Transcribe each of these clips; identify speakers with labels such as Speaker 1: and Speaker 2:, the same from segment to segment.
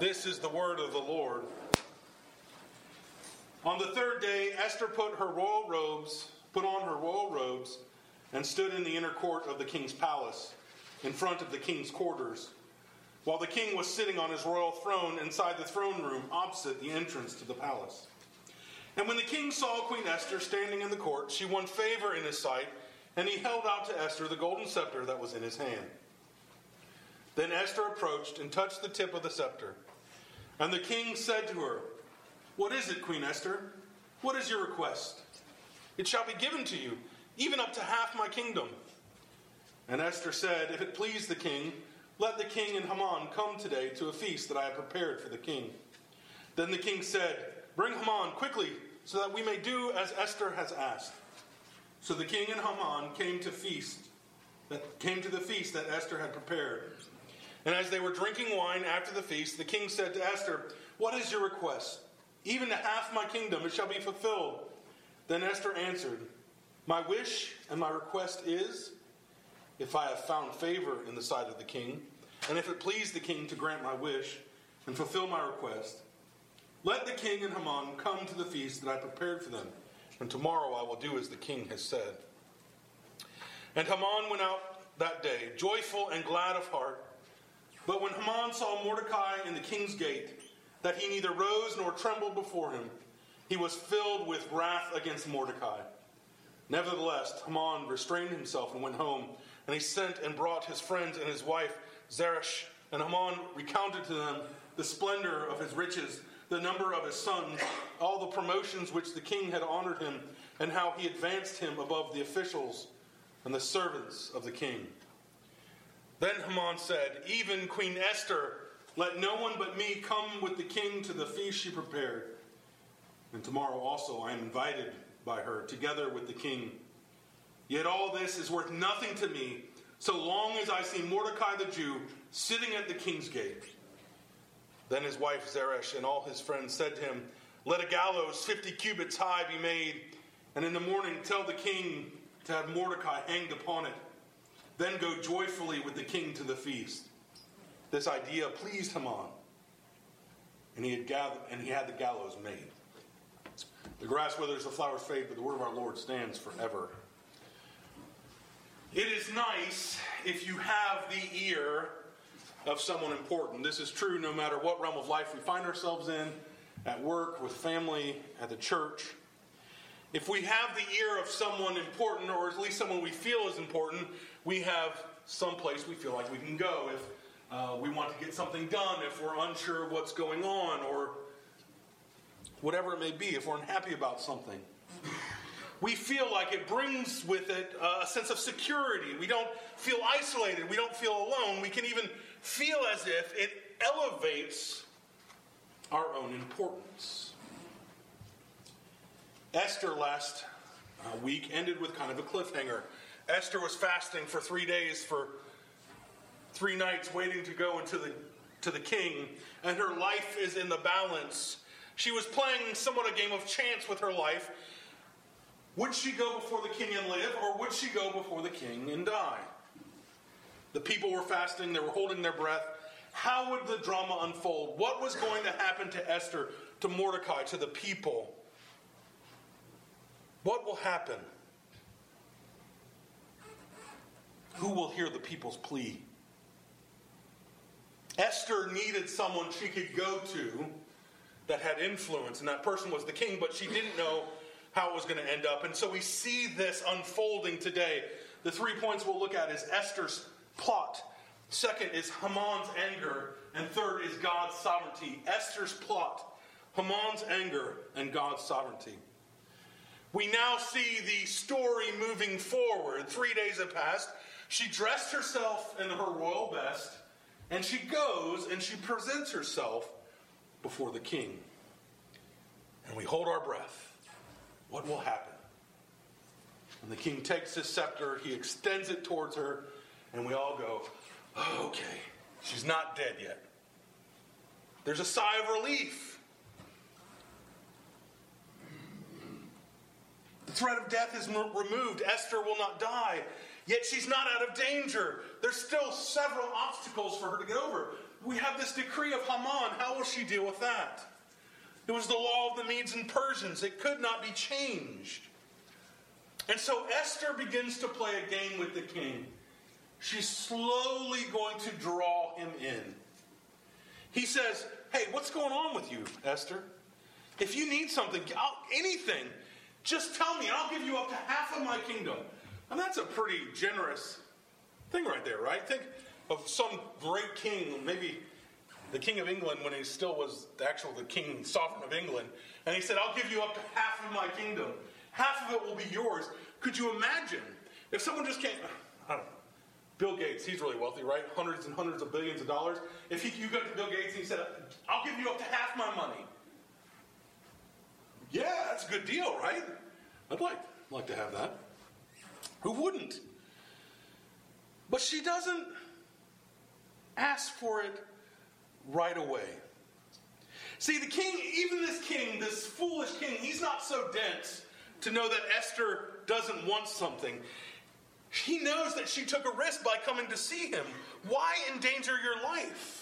Speaker 1: This is the word of the Lord. On the third day, Esther put her royal robes, put on her royal robes, and stood in the inner court of the king's palace, in front of the king's quarters, while the king was sitting on his royal throne inside the throne room opposite the entrance to the palace. And when the king saw Queen Esther standing in the court, she won favor in his sight, and he held out to Esther the golden scepter that was in his hand. Then Esther approached and touched the tip of the scepter. And the king said to her, What is it, Queen Esther? What is your request? It shall be given to you, even up to half my kingdom. And Esther said, If it please the king, let the king and Haman come today to a feast that I have prepared for the king. Then the king said, Bring Haman quickly, so that we may do as Esther has asked. So the king and Haman came to feast, that came to the feast that Esther had prepared. And as they were drinking wine after the feast, the king said to Esther, What is your request? Even to half my kingdom it shall be fulfilled. Then Esther answered, My wish and my request is, if I have found favor in the sight of the king, and if it please the king to grant my wish and fulfill my request, let the king and Haman come to the feast that I prepared for them, and tomorrow I will do as the king has said. And Haman went out that day, joyful and glad of heart but when Haman saw Mordecai in the king's gate, that he neither rose nor trembled before him, he was filled with wrath against Mordecai. Nevertheless, Haman restrained himself and went home, and he sent and brought his friends and his wife Zeresh. And Haman recounted to them the splendor of his riches, the number of his sons, all the promotions which the king had honored him, and how he advanced him above the officials and the servants of the king. Then Haman said, Even Queen Esther, let no one but me come with the king to the feast she prepared. And tomorrow also I am invited by her, together with the king. Yet all this is worth nothing to me, so long as I see Mordecai the Jew sitting at the king's gate. Then his wife Zeresh and all his friends said to him, Let a gallows fifty cubits high be made, and in the morning tell the king to have Mordecai hanged upon it. Then go joyfully with the king to the feast. This idea pleased Haman, and he had, gathered, and he had the gallows made. The grass withers, the flowers fade, but the word of our Lord stands forever. It is nice if you have the ear of someone important. This is true no matter what realm of life we find ourselves in, at work, with family, at the church. If we have the ear of someone important, or at least someone we feel is important, we have some place we feel like we can go. If uh, we want to get something done, if we're unsure of what's going on, or whatever it may be, if we're unhappy about something. We feel like it brings with it a sense of security. We don't feel isolated. We don't feel alone. We can even feel as if it elevates our own importance. Esther last uh, week ended with kind of a cliffhanger. Esther was fasting for three days, for three nights, waiting to go into the to the king, and her life is in the balance. She was playing somewhat a game of chance with her life. Would she go before the king and live, or would she go before the king and die? The people were fasting, they were holding their breath. How would the drama unfold? What was going to happen to Esther, to Mordecai, to the people? What will happen? Who will hear the people's plea? Esther needed someone she could go to that had influence, and that person was the king, but she didn't know how it was going to end up. And so we see this unfolding today. The three points we'll look at is Esther's plot. Second is Haman's anger. And third is God's sovereignty. Esther's plot, Haman's anger, and God's sovereignty. We now see the story moving forward. Three days have passed. She dressed herself in her royal best, and she goes and she presents herself before the king. And we hold our breath. What will happen? And the king takes his scepter, he extends it towards her, and we all go, oh, okay, she's not dead yet. There's a sigh of relief. The threat of death is removed. Esther will not die. Yet she's not out of danger. There's still several obstacles for her to get over. We have this decree of Haman. How will she deal with that? It was the law of the Medes and Persians, it could not be changed. And so Esther begins to play a game with the king. She's slowly going to draw him in. He says, Hey, what's going on with you, Esther? If you need something, anything, just tell me, and I'll give you up to half of my kingdom. And that's a pretty generous thing right there, right? Think of some great king, maybe the king of England when he still was the actual the king sovereign of England, and he said, "I'll give you up to half of my kingdom. Half of it will be yours." Could you imagine if someone just came? I don't know. Bill Gates, he's really wealthy, right? Hundreds and hundreds of billions of dollars. If he, you go to Bill Gates and he said, "I'll give you up to half my money," yeah, that's a good deal, right? I'd like like to have that. Who wouldn't? But she doesn't ask for it right away. See, the king, even this king, this foolish king, he's not so dense to know that Esther doesn't want something. He knows that she took a risk by coming to see him. Why endanger your life?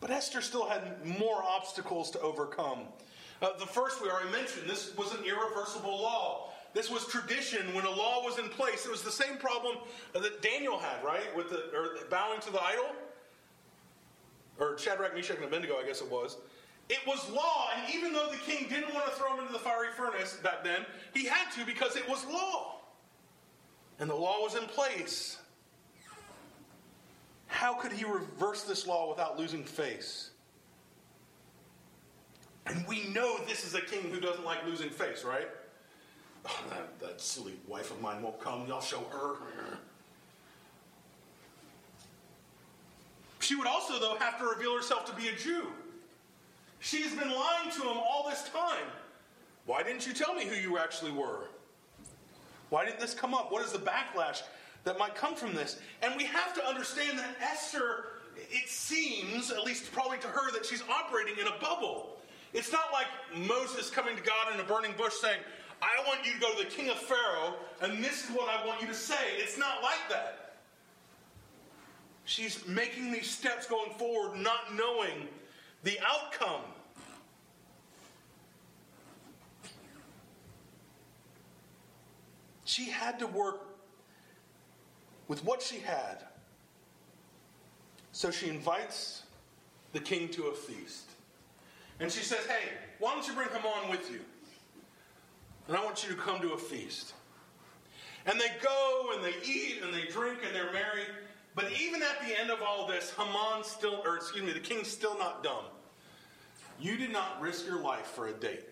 Speaker 1: But Esther still had more obstacles to overcome. Uh, the first we already mentioned this was an irreversible law. This was tradition when a law was in place. It was the same problem that Daniel had, right? With the bowing to the idol. Or Shadrach, Meshach, and Abednego, I guess it was. It was law, and even though the king didn't want to throw him into the fiery furnace back then, he had to because it was law. And the law was in place. How could he reverse this law without losing face? And we know this is a king who doesn't like losing face, right? Oh, that, that silly wife of mine won't come. Y'all show her. She would also, though, have to reveal herself to be a Jew. She's been lying to him all this time. Why didn't you tell me who you actually were? Why didn't this come up? What is the backlash that might come from this? And we have to understand that Esther, it seems, at least probably to her, that she's operating in a bubble. It's not like Moses coming to God in a burning bush saying, I want you to go to the king of Pharaoh, and this is what I want you to say. It's not like that. She's making these steps going forward, not knowing the outcome. She had to work with what she had. So she invites the king to a feast. And she says, Hey, why don't you bring him on with you? And I want you to come to a feast. And they go and they eat and they drink and they're merry. But even at the end of all this, Haman still, or excuse me, the king's still not dumb. You did not risk your life for a date.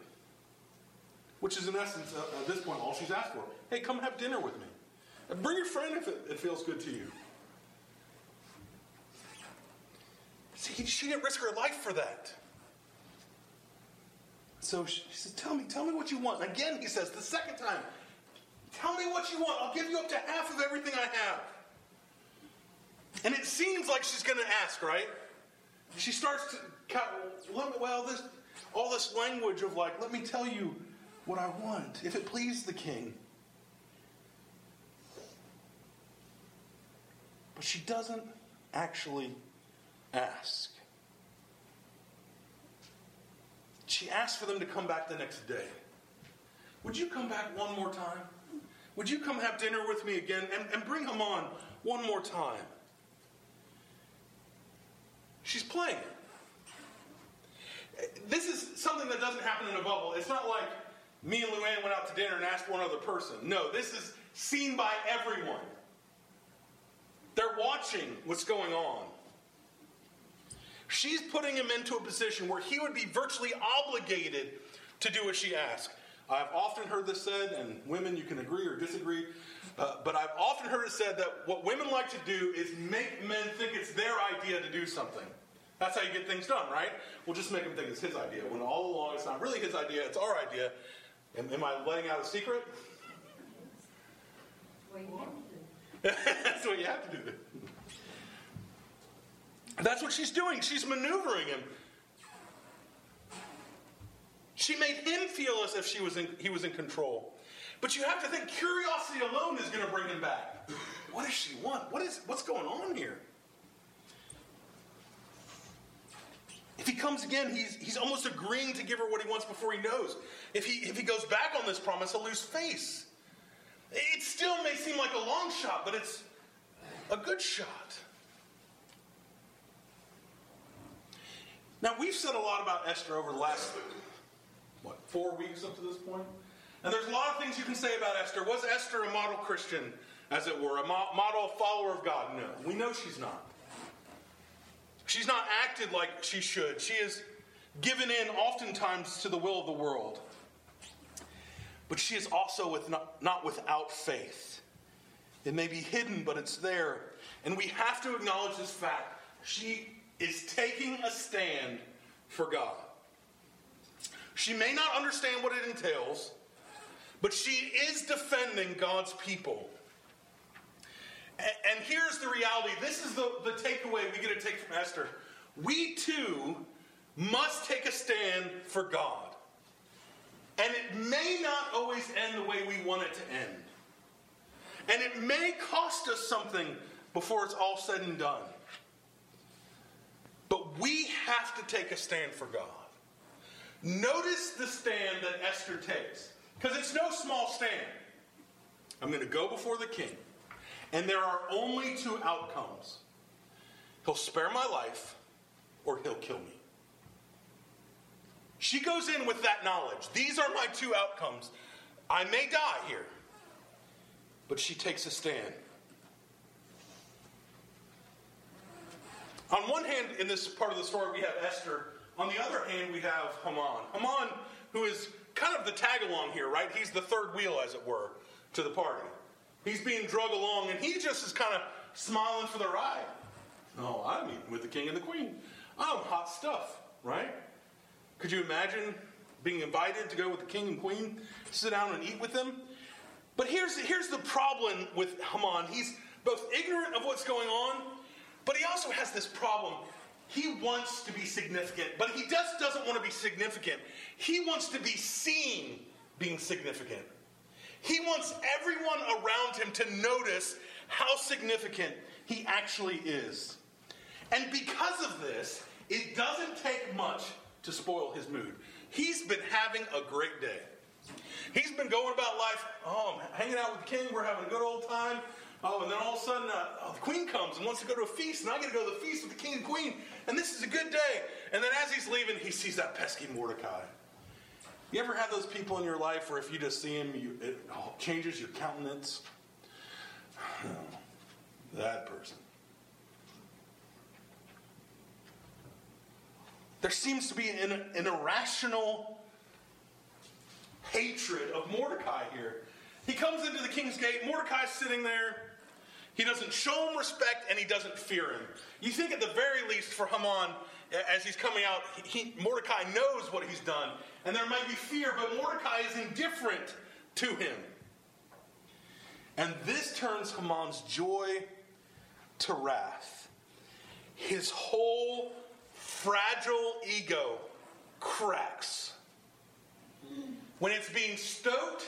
Speaker 1: Which is, in essence, uh, at this point, all she's asked for. Hey, come have dinner with me. Bring your friend if it, it feels good to you. See, she didn't risk her life for that. So she says, Tell me, tell me what you want. Again, he says, the second time, Tell me what you want. I'll give you up to half of everything I have. And it seems like she's going to ask, right? She starts to, well, this, all this language of like, let me tell you what I want, if it please the king. But she doesn't actually ask. She asks for them to come back the next day. Would you come back one more time? Would you come have dinner with me again and, and bring him on one more time? She's playing This is something that doesn't happen in a bubble. It's not like me and Luann went out to dinner and asked one other person. No, this is seen by everyone. They're watching what's going on. She's putting him into a position where he would be virtually obligated to do what she asks. I've often heard this said, and women, you can agree or disagree, uh, but I've often heard it said that what women like to do is make men think it's their idea to do something. That's how you get things done, right? We'll just make him think it's his idea, when all along it's not really his idea, it's our idea. Am, am I letting out a secret? That's what you have to do. That's what she's doing. She's maneuvering him. She made him feel as if she was in, he was in control. But you have to think curiosity alone is going to bring him back. What does she want? What is what's going on here? If he comes again, he's, he's almost agreeing to give her what he wants before he knows. If he, if he goes back on this promise, he'll lose face. It still may seem like a long shot, but it's a good shot. Now, we've said a lot about Esther over the last, what, four weeks up to this point? And there's a lot of things you can say about Esther. Was Esther a model Christian, as it were, a model follower of God? No, we know she's not. She's not acted like she should. She has given in oftentimes to the will of the world. But she is also with not, not without faith. It may be hidden, but it's there. And we have to acknowledge this fact. She is taking a stand for God. She may not understand what it entails, but she is defending God's people. And, here's the reality this is the, the takeaway we get to take from Esther. We too must take a stand for God. And it may not always end the way we want it to end. And it may cost us something before it's all said and done. But we have to take a stand for God. Notice the stand that Esther takes, because it's no small stand. I'm going to go before the king, and there are only two outcomes he'll spare my life, or he'll kill me. She goes in with that knowledge. These are my two outcomes. I may die here, but she takes a stand. On one hand, in this part of the story, we have Esther. On the other hand, we have Haman. Haman, who is kind of the tag along here, right? He's the third wheel, as it were, to the party. He's being drug along, and he just is kind of smiling for the ride. Oh, I'm meeting with the king and the queen. I'm hot stuff, right? Could you imagine being invited to go with the king and queen, sit down and eat with them? But here's, here's the problem with Haman. He's both ignorant of what's going on, but he also has this problem. He wants to be significant, but he just doesn't want to be significant. He wants to be seen being significant. He wants everyone around him to notice how significant he actually is. And because of this, it doesn't take much to spoil his mood. He's been having a great day. He's been going about life, oh, hanging out with the king, we're having a good old time. Oh, and then all of a sudden, uh, oh, the queen comes and wants to go to a feast, and I get to go to the feast with the king and queen, and this is a good day. And then as he's leaving, he sees that pesky Mordecai. You ever have those people in your life where if you just see him, you, it changes your countenance? that person. There seems to be an, an irrational hatred of Mordecai here. He comes into the king's gate, Mordecai's sitting there. He doesn't show him respect and he doesn't fear him. You think, at the very least, for Haman, as he's coming out, he, Mordecai knows what he's done, and there might be fear, but Mordecai is indifferent to him. And this turns Haman's joy to wrath. His whole fragile ego cracks. When it's being stoked,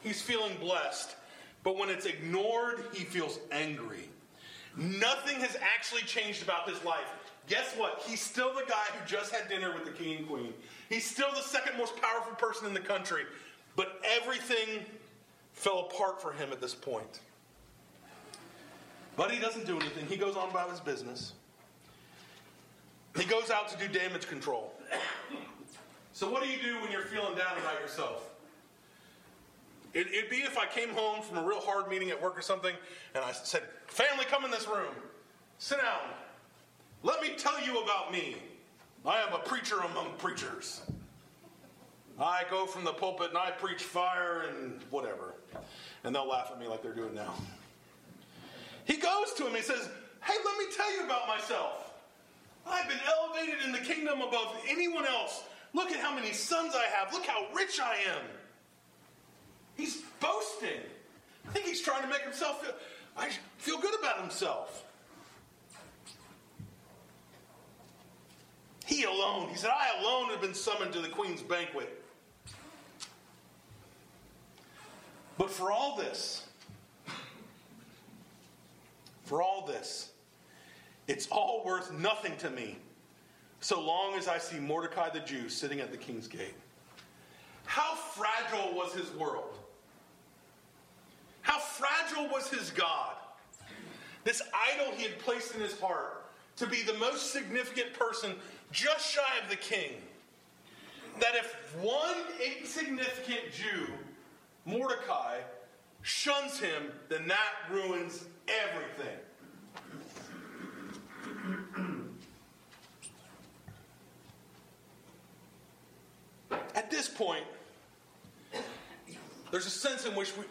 Speaker 1: he's feeling blessed. But when it's ignored, he feels angry. Nothing has actually changed about his life. Guess what? He's still the guy who just had dinner with the king and queen. He's still the second most powerful person in the country. But everything fell apart for him at this point. But he doesn't do anything. He goes on about his business. He goes out to do damage control. So, what do you do when you're feeling down about yourself? It, would be if I came home from a real hard meeting at work or something, and I said, Family, come in this room. Sit down. Let me tell you about me. I am a preacher among preachers. I go from the pulpit and I preach fire and whatever. And they'll laugh at me like they're doing now. He goes to him, he says, Hey, let me tell you about myself. I've been elevated in the kingdom above anyone else. Look at how many sons I have. Look how rich I am. He's boasting. I think he's trying to make himself feel, I feel good about himself. He alone, he said, I alone have been summoned to the queen's banquet. But for all this, for all this, it's all worth nothing to me so long as I see Mordecai the Jew sitting at the king's gate. How fragile was his world? How fragile was his God? This idol he had placed in his heart to be the most significant person just shy of the king. That if one insignificant Jew, Mordecai, shuns him, then that ruins everything. At this point, there's a sense in which we,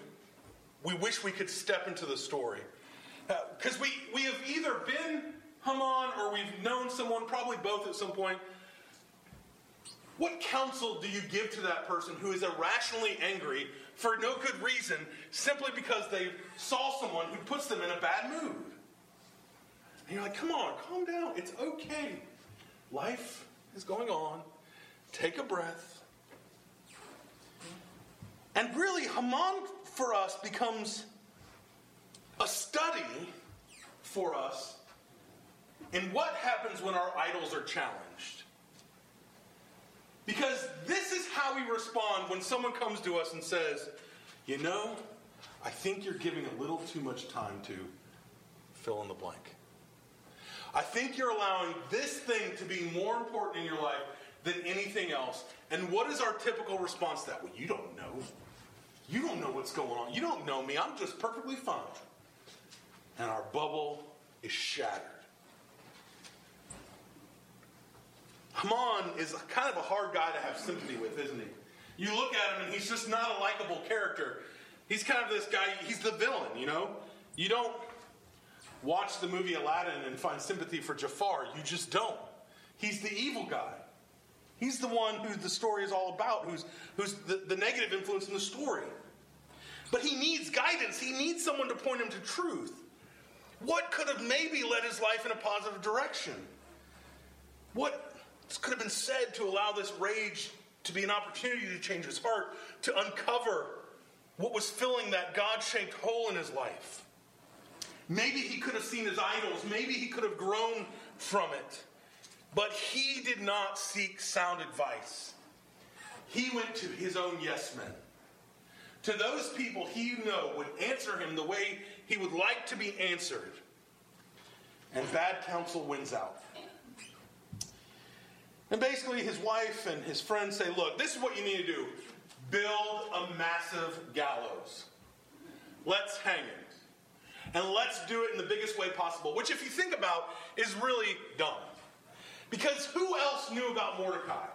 Speaker 1: we wish we could step into the story. Because uh, we, we have either been Haman or we've known someone, probably both at some point. What counsel do you give to that person who is irrationally angry for no good reason simply because they saw someone who puts them in a bad mood? And you're like, come on, calm down. It's okay. Life is going on. Take a breath. And really, Haman for us becomes a study for us in what happens when our idols are challenged. Because this is how we respond when someone comes to us and says, You know, I think you're giving a little too much time to fill in the blank. I think you're allowing this thing to be more important in your life than anything else. And what is our typical response to that? Well, you don't know. You don't know what's going on. You don't know me. I'm just perfectly fine and our bubble is shattered. Haman is kind of a hard guy to have sympathy with, isn't he? You look at him and he's just not a likable character. He's kind of this guy, he's the villain, you know? You don't watch the movie Aladdin and find sympathy for Jafar. You just don't. He's the evil guy. He's the one who the story is all about, who's, who's the, the negative influence in the story. But he needs guidance, he needs someone to point him to truth. What could have maybe led his life in a positive direction? What could have been said to allow this rage to be an opportunity to change his heart, to uncover what was filling that God shaped hole in his life? Maybe he could have seen his idols, maybe he could have grown from it. But he did not seek sound advice. He went to his own yes men. To those people he knew would answer him the way he would like to be answered. And bad counsel wins out. And basically, his wife and his friends say, Look, this is what you need to do build a massive gallows. Let's hang him. And let's do it in the biggest way possible, which, if you think about, is really dumb. Because who else knew about Mordecai?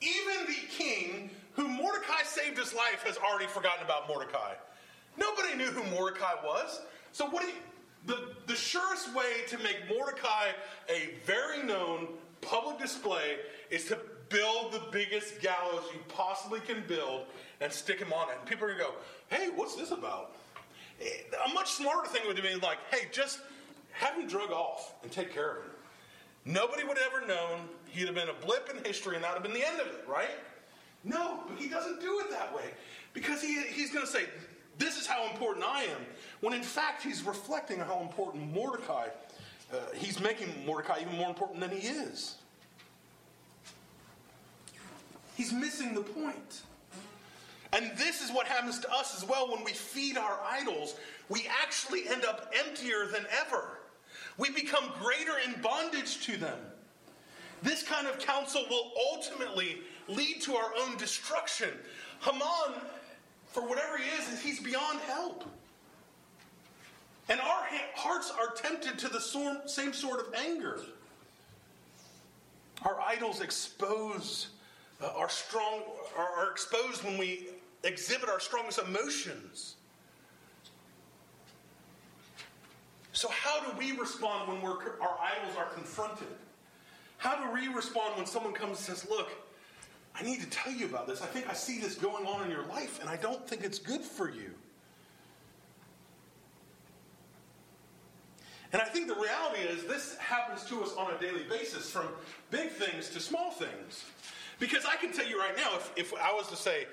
Speaker 1: Even the king who Mordecai saved his life has already forgotten about Mordecai. Nobody knew who Mordecai was. So what do you, the, the surest way to make Mordecai a very known public display is to build the biggest gallows you possibly can build and stick him on it. And people are going to go, hey, what's this about? A much smarter thing would be like, hey, just have him drug off and take care of him. Nobody would have ever known. He'd have been a blip in history and that would have been the end of it, right? No, but he doesn't do it that way. Because he, he's going to say, this is how important I am. When in fact, he's reflecting on how important Mordecai, uh, he's making Mordecai even more important than he is. He's missing the point. And this is what happens to us as well when we feed our idols. We actually end up emptier than ever. We become greater in bondage to them. This kind of counsel will ultimately lead to our own destruction. Haman for whatever he is, he's beyond help. And our hearts are tempted to the same sort of anger. Our idols expose uh, our strong are exposed when we exhibit our strongest emotions. So, how do we respond when our idols are confronted? How do we respond when someone comes and says, Look, I need to tell you about this. I think I see this going on in your life, and I don't think it's good for you. And I think the reality is this happens to us on a daily basis, from big things to small things. Because I can tell you right now, if, if I was to say,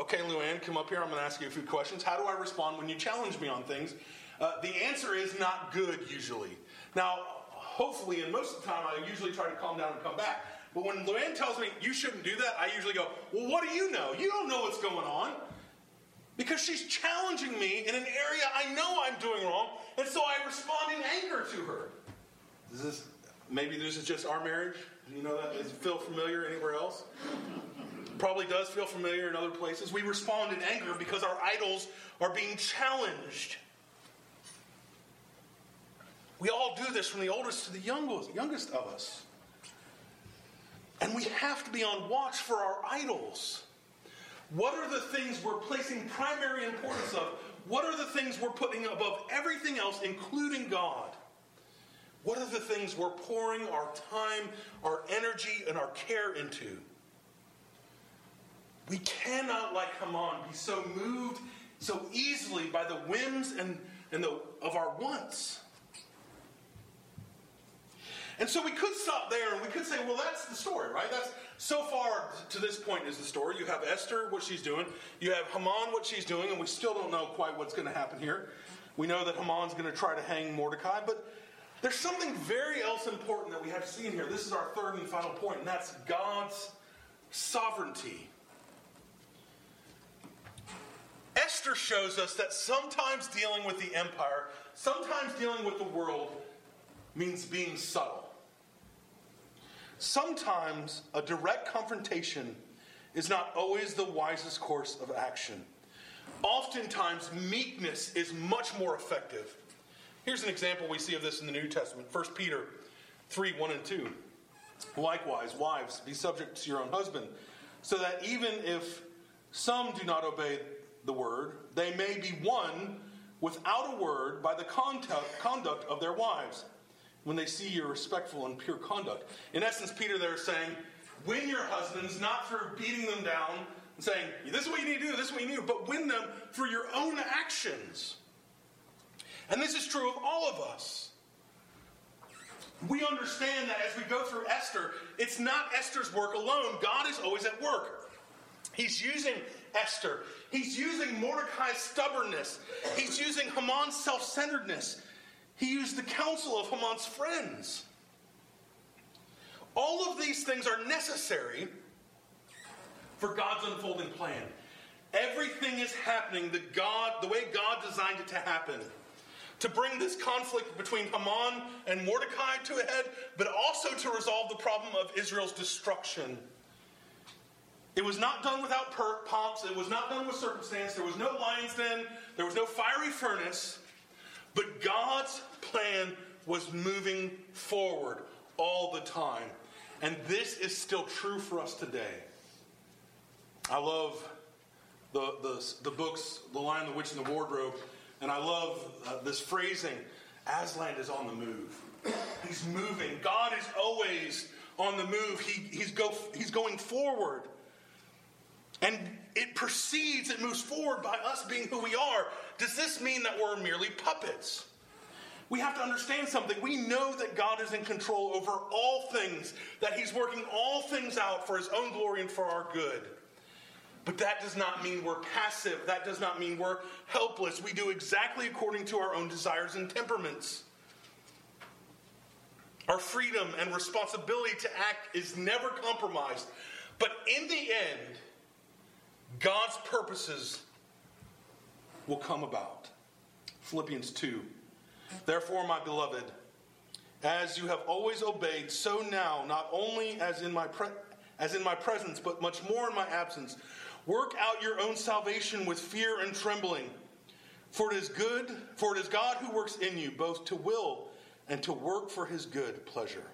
Speaker 1: okay, Luann, come up here, I'm going to ask you a few questions. How do I respond when you challenge me on things? Uh, the answer is not good usually. Now, hopefully, and most of the time, I usually try to calm down and come back. But when Luann tells me you shouldn't do that, I usually go, well, what do you know? You don't know what's going on. Because she's challenging me in an area I know I'm doing wrong, and so I respond in anger to her. Is this maybe this is just our marriage? Do You know that does it feel familiar anywhere else? Probably does feel familiar in other places. We respond in anger because our idols are being challenged. We all do this from the oldest to the youngest, of us. And we have to be on watch for our idols. What are the things we're placing primary importance of? What are the things we're putting above everything else, including God? What are the things we're pouring our time, our energy, and our care into? We cannot, like Haman, be so moved so easily by the whims and, and the, of our wants. And so we could stop there and we could say, well, that's the story, right? That's so far to this point is the story. You have Esther, what she's doing. You have Haman, what she's doing, and we still don't know quite what's going to happen here. We know that Haman's going to try to hang Mordecai, but there's something very else important that we have to see in here. This is our third and final point, and that's God's sovereignty. Esther shows us that sometimes dealing with the empire, sometimes dealing with the world, means being subtle. Sometimes a direct confrontation is not always the wisest course of action. Oftentimes, meekness is much more effective. Here's an example we see of this in the New Testament 1 Peter 3 1 and 2. Likewise, wives, be subject to your own husband, so that even if some do not obey the word, they may be won without a word by the conduct, of their wives when they see your respectful and pure conduct. In essence, Peter there is saying, win your husbands not through beating them down and saying, this is what you need to do, this is what you need to do, but win them for your own actions. And this is true of all of us. We understand that as we go through Esther, it's not Esther's work alone. God is always at work. He's using Esther. He's using Mordecai's stubbornness. He's using Haman's self centeredness. He used the counsel of Haman's friends. All of these things are necessary for God's unfolding plan. Everything is happening the God, the way God designed it to happen. To bring this conflict between Haman and Mordecai to a head, but also to resolve the problem of Israel's destruction. It was not done without pomps. It was not done with circumstance. There was no lion's den. There was no fiery furnace. But God's plan was moving forward all the time. And this is still true for us today. I love the, the, the books, The Lion, the Witch, and the Wardrobe. And I love uh, this phrasing Aslan is on the move. He's moving. God is always on the move. He, he's, go, he's going forward. And it proceeds, it moves forward by us being who we are. Does this mean that we're merely puppets? We have to understand something. We know that God is in control over all things, that He's working all things out for His own glory and for our good. But that does not mean we're passive. That does not mean we're helpless. We do exactly according to our own desires and temperaments. Our freedom and responsibility to act is never compromised. But in the end, God's purposes will come about. Philippians 2. Therefore, my beloved, as you have always obeyed, so now, not only as in my pre- as in my presence, but much more in my absence, work out your own salvation with fear and trembling. For it is good, for it is God who works in you both to will and to work for his good pleasure.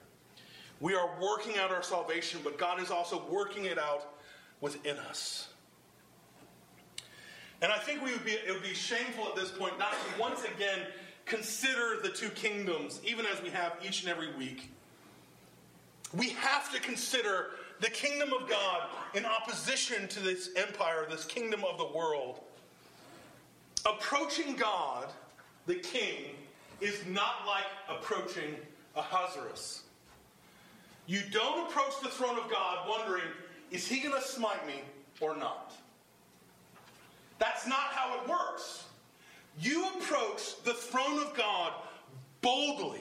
Speaker 1: We are working out our salvation, but God is also working it out within us. And I think we would be, it would be shameful at this point not to once again consider the two kingdoms, even as we have each and every week. We have to consider the kingdom of God in opposition to this empire, this kingdom of the world. Approaching God, the king, is not like approaching Ahasuerus. You don't approach the throne of God wondering, is he going to smite me or not? That's not how it works. You approach the throne of God boldly,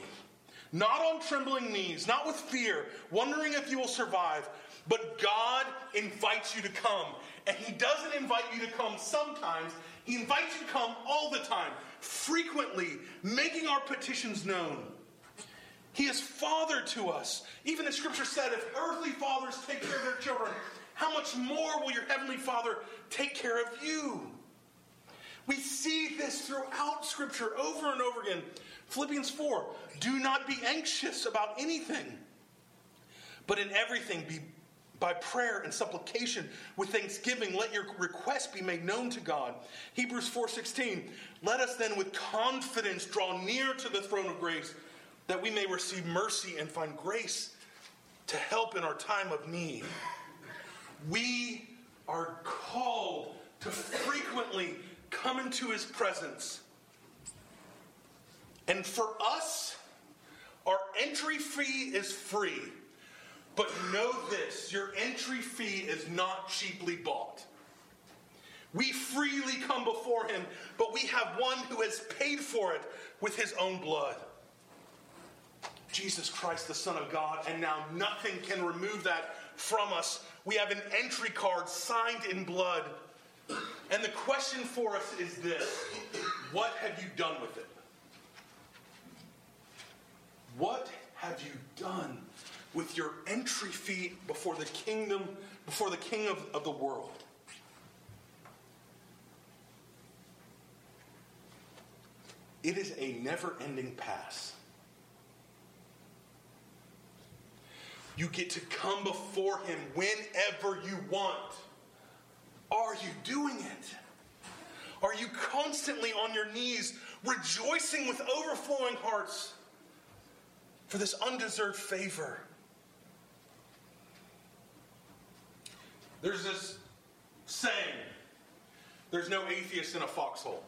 Speaker 1: not on trembling knees, not with fear, wondering if you will survive, but God invites you to come. And He doesn't invite you to come sometimes, He invites you to come all the time, frequently, making our petitions known. He is Father to us. Even the scripture said, if earthly fathers take care of their children, how much more will your heavenly Father take care of you? We see this throughout scripture over and over again. Philippians 4 do not be anxious about anything, but in everything be by prayer and supplication with thanksgiving let your request be made known to god hebrews 4.16 let us then with confidence draw near to the throne of grace that we may receive mercy and find grace to help in our time of need. We are called to frequently come into his presence. And for us, our entry fee is free. But know this your entry fee is not cheaply bought. We freely come before him, but we have one who has paid for it with his own blood. Jesus Christ, the Son of God, and now nothing can remove that from us. We have an entry card signed in blood. And the question for us is this What have you done with it? What have you done with your entry fee before the kingdom, before the king of, of the world? It is a never ending pass. You get to come before Him whenever you want. Are you doing it? Are you constantly on your knees, rejoicing with overflowing hearts for this undeserved favor? There's this saying there's no atheist in a foxhole.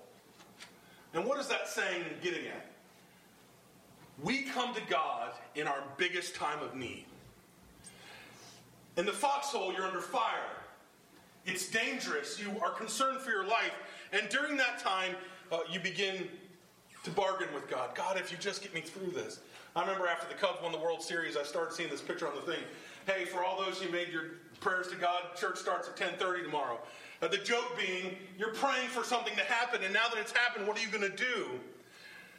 Speaker 1: And what is that saying getting at? We come to God in our biggest time of need. In the foxhole, you're under fire. It's dangerous. You are concerned for your life. And during that time, uh, you begin to bargain with God. God, if you just get me through this. I remember after the Cubs won the World Series, I started seeing this picture on the thing. Hey, for all those who made your prayers to God, church starts at 10:30 tomorrow. Uh, the joke being, you're praying for something to happen, and now that it's happened, what are you going to do?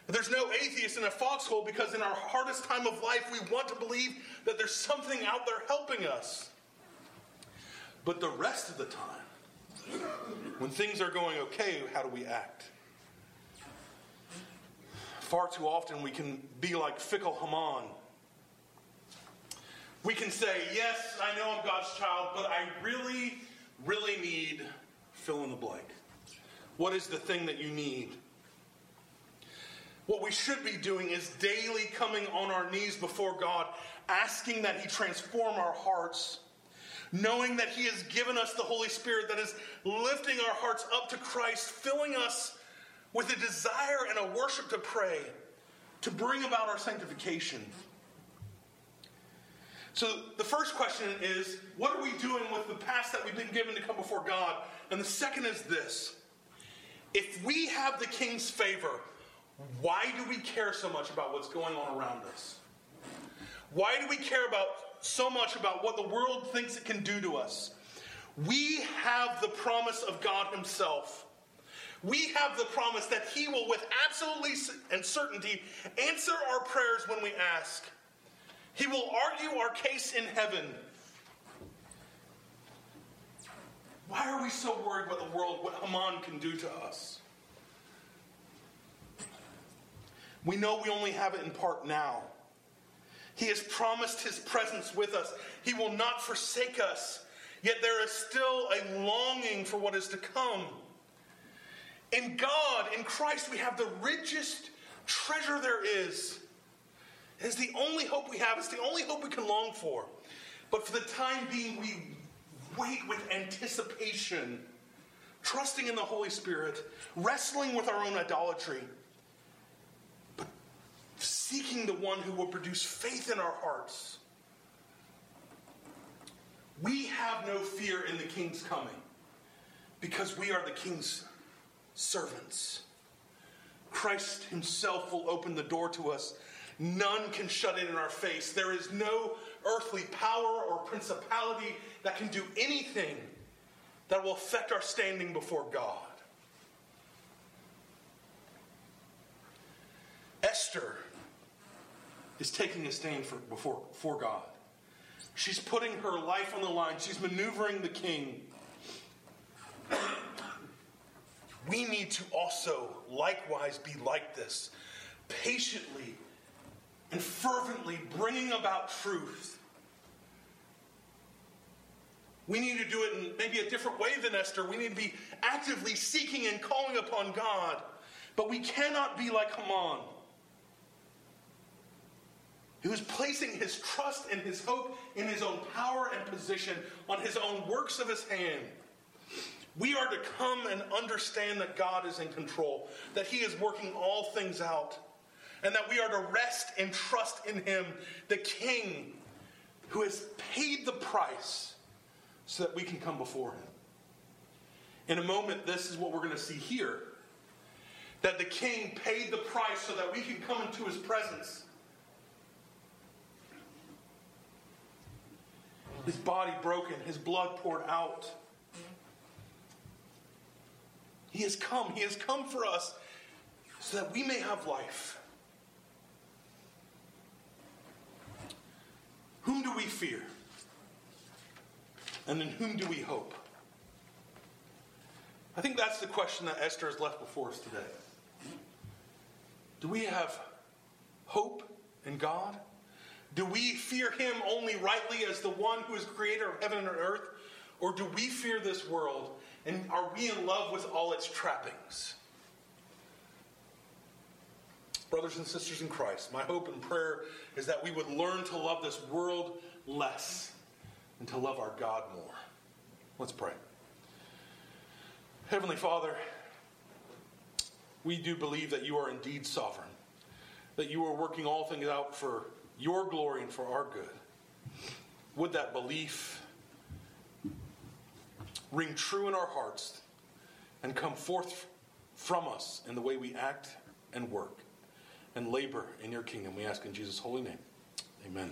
Speaker 1: There's no atheist in a foxhole because in our hardest time of life, we want to believe that there's something out there helping us. But the rest of the time, when things are going okay, how do we act? Far too often, we can be like fickle Haman. We can say, Yes, I know I'm God's child, but I really, really need fill in the blank. What is the thing that you need? What we should be doing is daily coming on our knees before God, asking that He transform our hearts, knowing that He has given us the Holy Spirit that is lifting our hearts up to Christ, filling us with a desire and a worship to pray, to bring about our sanctification. So the first question is what are we doing with the past that we've been given to come before God? And the second is this if we have the king's favor, why do we care so much about what's going on around us? Why do we care about so much about what the world thinks it can do to us? We have the promise of God Himself. We have the promise that He will, with absolutely and certainty, answer our prayers when we ask. He will argue our case in heaven. Why are we so worried what the world, what Haman can do to us? We know we only have it in part now. He has promised his presence with us. He will not forsake us. Yet there is still a longing for what is to come. In God, in Christ, we have the richest treasure there is. It is the only hope we have. It's the only hope we can long for. But for the time being, we wait with anticipation, trusting in the Holy Spirit, wrestling with our own idolatry seeking the one who will produce faith in our hearts. We have no fear in the king's coming because we are the king's servants. Christ himself will open the door to us. None can shut it in our face. There is no earthly power or principality that can do anything that will affect our standing before God. Esther is taking a stand for, before, for God. She's putting her life on the line. She's maneuvering the king. We need to also likewise be like this, patiently and fervently bringing about truth. We need to do it in maybe a different way than Esther. We need to be actively seeking and calling upon God. But we cannot be like Haman who is placing his trust and his hope in his own power and position, on his own works of his hand. We are to come and understand that God is in control, that he is working all things out, and that we are to rest and trust in him, the king who has paid the price so that we can come before him. In a moment, this is what we're going to see here that the king paid the price so that we can come into his presence his body broken, his blood poured out. He has come. He has come for us so that we may have life. Whom do we fear? And in whom do we hope? I think that's the question that Esther has left before us today. Do we have hope in God? Do we fear him only rightly as the one who is creator of heaven and earth? Or do we fear this world and are we in love with all its trappings? Brothers and sisters in Christ, my hope and prayer is that we would learn to love this world less and to love our God more. Let's pray. Heavenly Father, we do believe that you are indeed sovereign, that you are working all things out for your glory and for our good. Would that belief ring true in our hearts and come forth from us in the way we act and work and labor in your kingdom. We ask in Jesus' holy name. Amen.